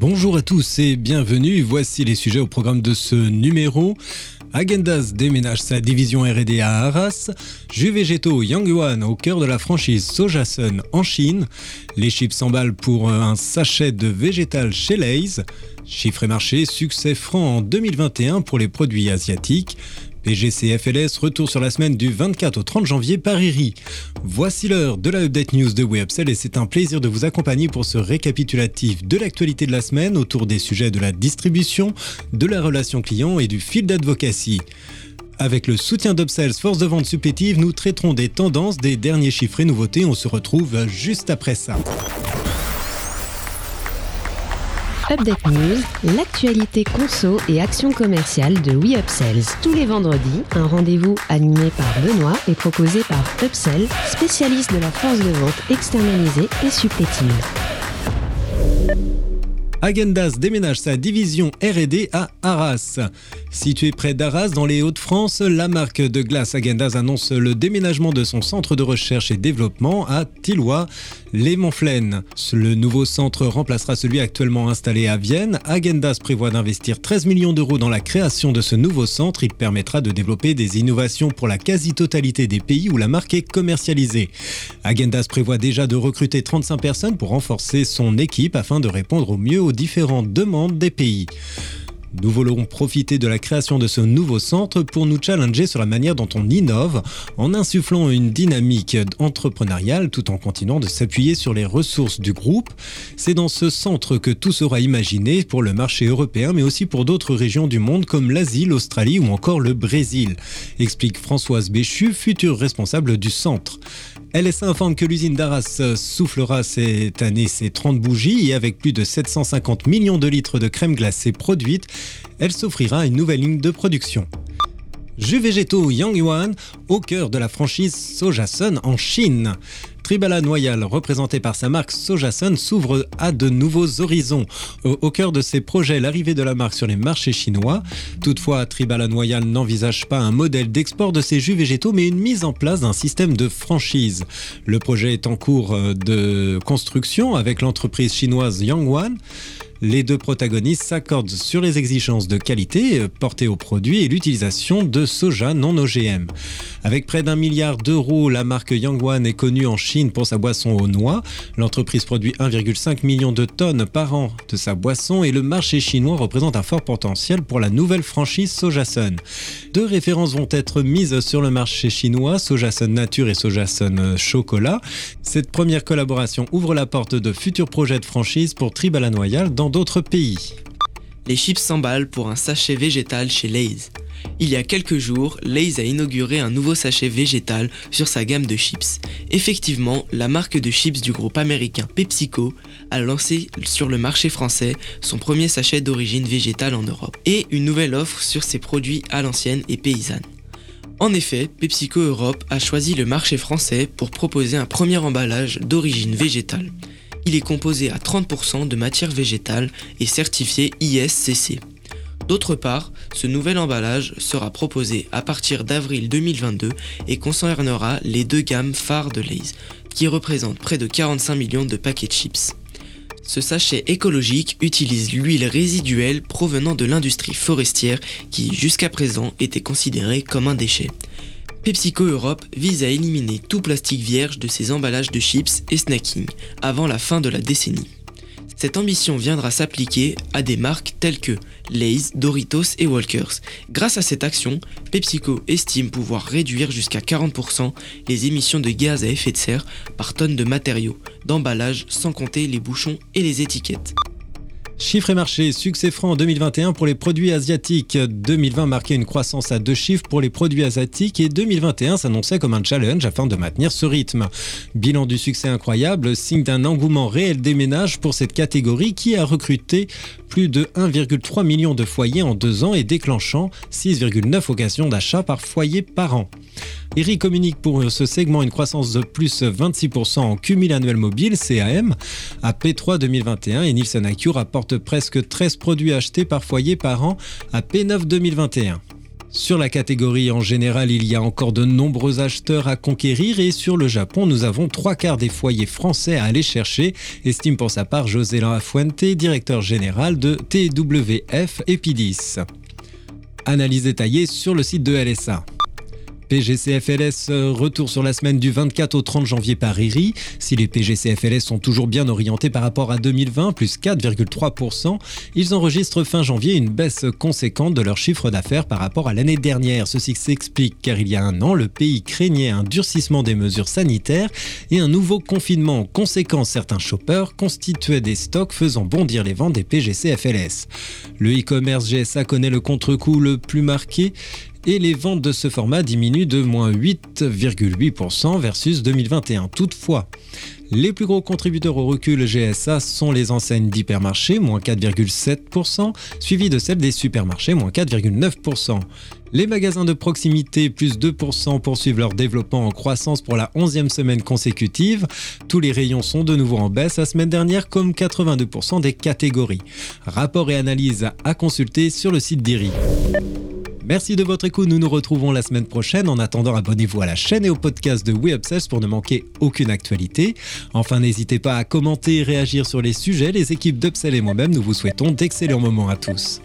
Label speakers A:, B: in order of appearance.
A: Bonjour à tous et bienvenue. Voici les sujets au programme de ce numéro. Agendas déménage sa division R&D à Arras. Jus végétaux Yangguan au cœur de la franchise Sojasun en Chine. Les chips s'emballent pour un sachet de végétal chez Lay's. Chiffre et marché, succès franc en 2021 pour les produits asiatiques. PGCFLS retour sur la semaine du 24 au 30 janvier par IRI. Voici l'heure de la Update News de WebSell et c'est un plaisir de vous accompagner pour ce récapitulatif de l'actualité de la semaine autour des sujets de la distribution, de la relation client et du fil d'advocacy. Avec le soutien d'Upsells Force de vente supplétive, nous traiterons des tendances, des derniers chiffres et nouveautés. On se retrouve juste après ça.
B: Update News, l'actualité conso et action commerciale de WeUpsells. Tous les vendredis, un rendez-vous animé par Benoît et proposé par Upsell, spécialiste de la force de vente externalisée et supplétive.
A: Agendas déménage sa division R&D à Arras. Située près d'Arras, dans les Hauts-de-France, la marque de glace Agendas annonce le déménagement de son centre de recherche et développement à Tilloy, les Montflaines. Le nouveau centre remplacera celui actuellement installé à Vienne. Agendas prévoit d'investir 13 millions d'euros dans la création de ce nouveau centre. Il permettra de développer des innovations pour la quasi-totalité des pays où la marque est commercialisée. Agendas prévoit déjà de recruter 35 personnes pour renforcer son équipe afin de répondre au mieux aux différentes demandes des pays. Nous voulons profiter de la création de ce nouveau centre pour nous challenger sur la manière dont on innove en insufflant une dynamique entrepreneuriale tout en continuant de s'appuyer sur les ressources du groupe. C'est dans ce centre que tout sera imaginé pour le marché européen mais aussi pour d'autres régions du monde comme l'Asie, l'Australie ou encore le Brésil, explique Françoise Béchu, future responsable du centre. LSA informe que l'usine d'Arras soufflera cette année ses 30 bougies et avec plus de 750 millions de litres de crème glacée produite, elle s'offrira une nouvelle ligne de production. Jus végétaux Yang Yuan au cœur de la franchise Sojasun en Chine. Tribala Noyal, représenté par sa marque Sojasun, s'ouvre à de nouveaux horizons. Au, cœur de ses projets, l'arrivée de la marque sur les marchés chinois. Toutefois, Tribala Noyal n'envisage pas un modèle d'export de ses jus végétaux, mais une mise en place d'un système de franchise. Le projet est en cours euh, de construction avec l'entreprise chinoise Yangwan. Les deux protagonistes s'accordent sur les exigences de qualité portées aux produits et l'utilisation de soja non OGM. Avec près d'un milliard d'euros, la marque Yangwan est connue en Chine pour sa boisson aux noix. L'entreprise produit 1,5 million de tonnes par an de sa boisson et le marché chinois représente un fort potentiel pour la nouvelle franchise Sojasun. Deux références vont être mises sur le marché chinois, Sojasun Nature et Sojasun Chocolat. Cette première collaboration ouvre la porte de futurs projets de franchise pour Tribala Noyal d'autres pays.
C: Les chips s'emballent pour un sachet végétal chez Lay's. Il y a quelques jours, Lay's a inauguré un nouveau sachet végétal sur sa gamme de chips. Effectivement, la marque de chips du groupe américain PepsiCo a lancé sur le marché français son premier sachet d'origine végétale en Europe et une nouvelle offre sur ses produits à l'ancienne et paysanne. En effet, PepsiCo Europe a choisi le marché français pour proposer un premier emballage d'origine végétale. Il est composé à 30% de matière végétale et certifié ISCC. D'autre part, ce nouvel emballage sera proposé à partir d'avril 2022 et concernera les deux gammes phares de Lay's, qui représentent près de 45 millions de paquets de chips. Ce sachet écologique utilise l'huile résiduelle provenant de l'industrie forestière qui jusqu'à présent était considérée comme un déchet. PepsiCo Europe vise à éliminer tout plastique vierge de ses emballages de chips et snacking avant la fin de la décennie. Cette ambition viendra s'appliquer à des marques telles que Lay's, Doritos et Walkers. Grâce à cette action, PepsiCo estime pouvoir réduire jusqu'à 40% les émissions de gaz à effet de serre par tonne de matériaux, d'emballage sans compter les bouchons et les étiquettes.
A: Chiffres et marché, succès franc en 2021 pour les produits asiatiques. 2020 marquait une croissance à deux chiffres pour les produits asiatiques et 2021 s'annonçait comme un challenge afin de maintenir ce rythme. Bilan du succès incroyable, signe d'un engouement réel des ménages pour cette catégorie qui a recruté plus de 1,3 million de foyers en deux ans et déclenchant 6,9 occasions d'achat par foyer par an. ERI communique pour ce segment une croissance de plus 26% en cumul annuel mobile, CAM, à P3 2021 et Nielsen IQ rapporte presque 13 produits achetés par foyer par an à P9 2021. Sur la catégorie en général, il y a encore de nombreux acheteurs à conquérir et sur le Japon, nous avons trois quarts des foyers français à aller chercher, estime pour sa part José Fuente, directeur général de TWF Epidis. Analyse détaillée sur le site de LSA. PGCFLS euh, retour sur la semaine du 24 au 30 janvier par IRI. Si les PGCFLS sont toujours bien orientés par rapport à 2020, plus 4,3%, ils enregistrent fin janvier une baisse conséquente de leur chiffre d'affaires par rapport à l'année dernière. Ceci s'explique car il y a un an, le pays craignait un durcissement des mesures sanitaires et un nouveau confinement. En conséquence, certains shoppers constituaient des stocks faisant bondir les ventes des PGCFLS. Le e-commerce GSA connaît le contre-coup le plus marqué et les ventes de ce format diminuent de moins 8,8% versus 2021. Toutefois, les plus gros contributeurs au recul GSA sont les enseignes d'hypermarchés, moins 4,7%, suivies de celles des supermarchés, moins 4,9%. Les magasins de proximité, plus 2%, poursuivent leur développement en croissance pour la 11e semaine consécutive. Tous les rayons sont de nouveau en baisse la semaine dernière, comme 82% des catégories. Rapport et analyse à consulter sur le site d'IRI. Merci de votre écoute, nous nous retrouvons la semaine prochaine. En attendant, abonnez-vous à la chaîne et au podcast de We pour ne manquer aucune actualité. Enfin, n'hésitez pas à commenter et réagir sur les sujets. Les équipes d'Upsell et moi-même, nous vous souhaitons d'excellents moments à tous.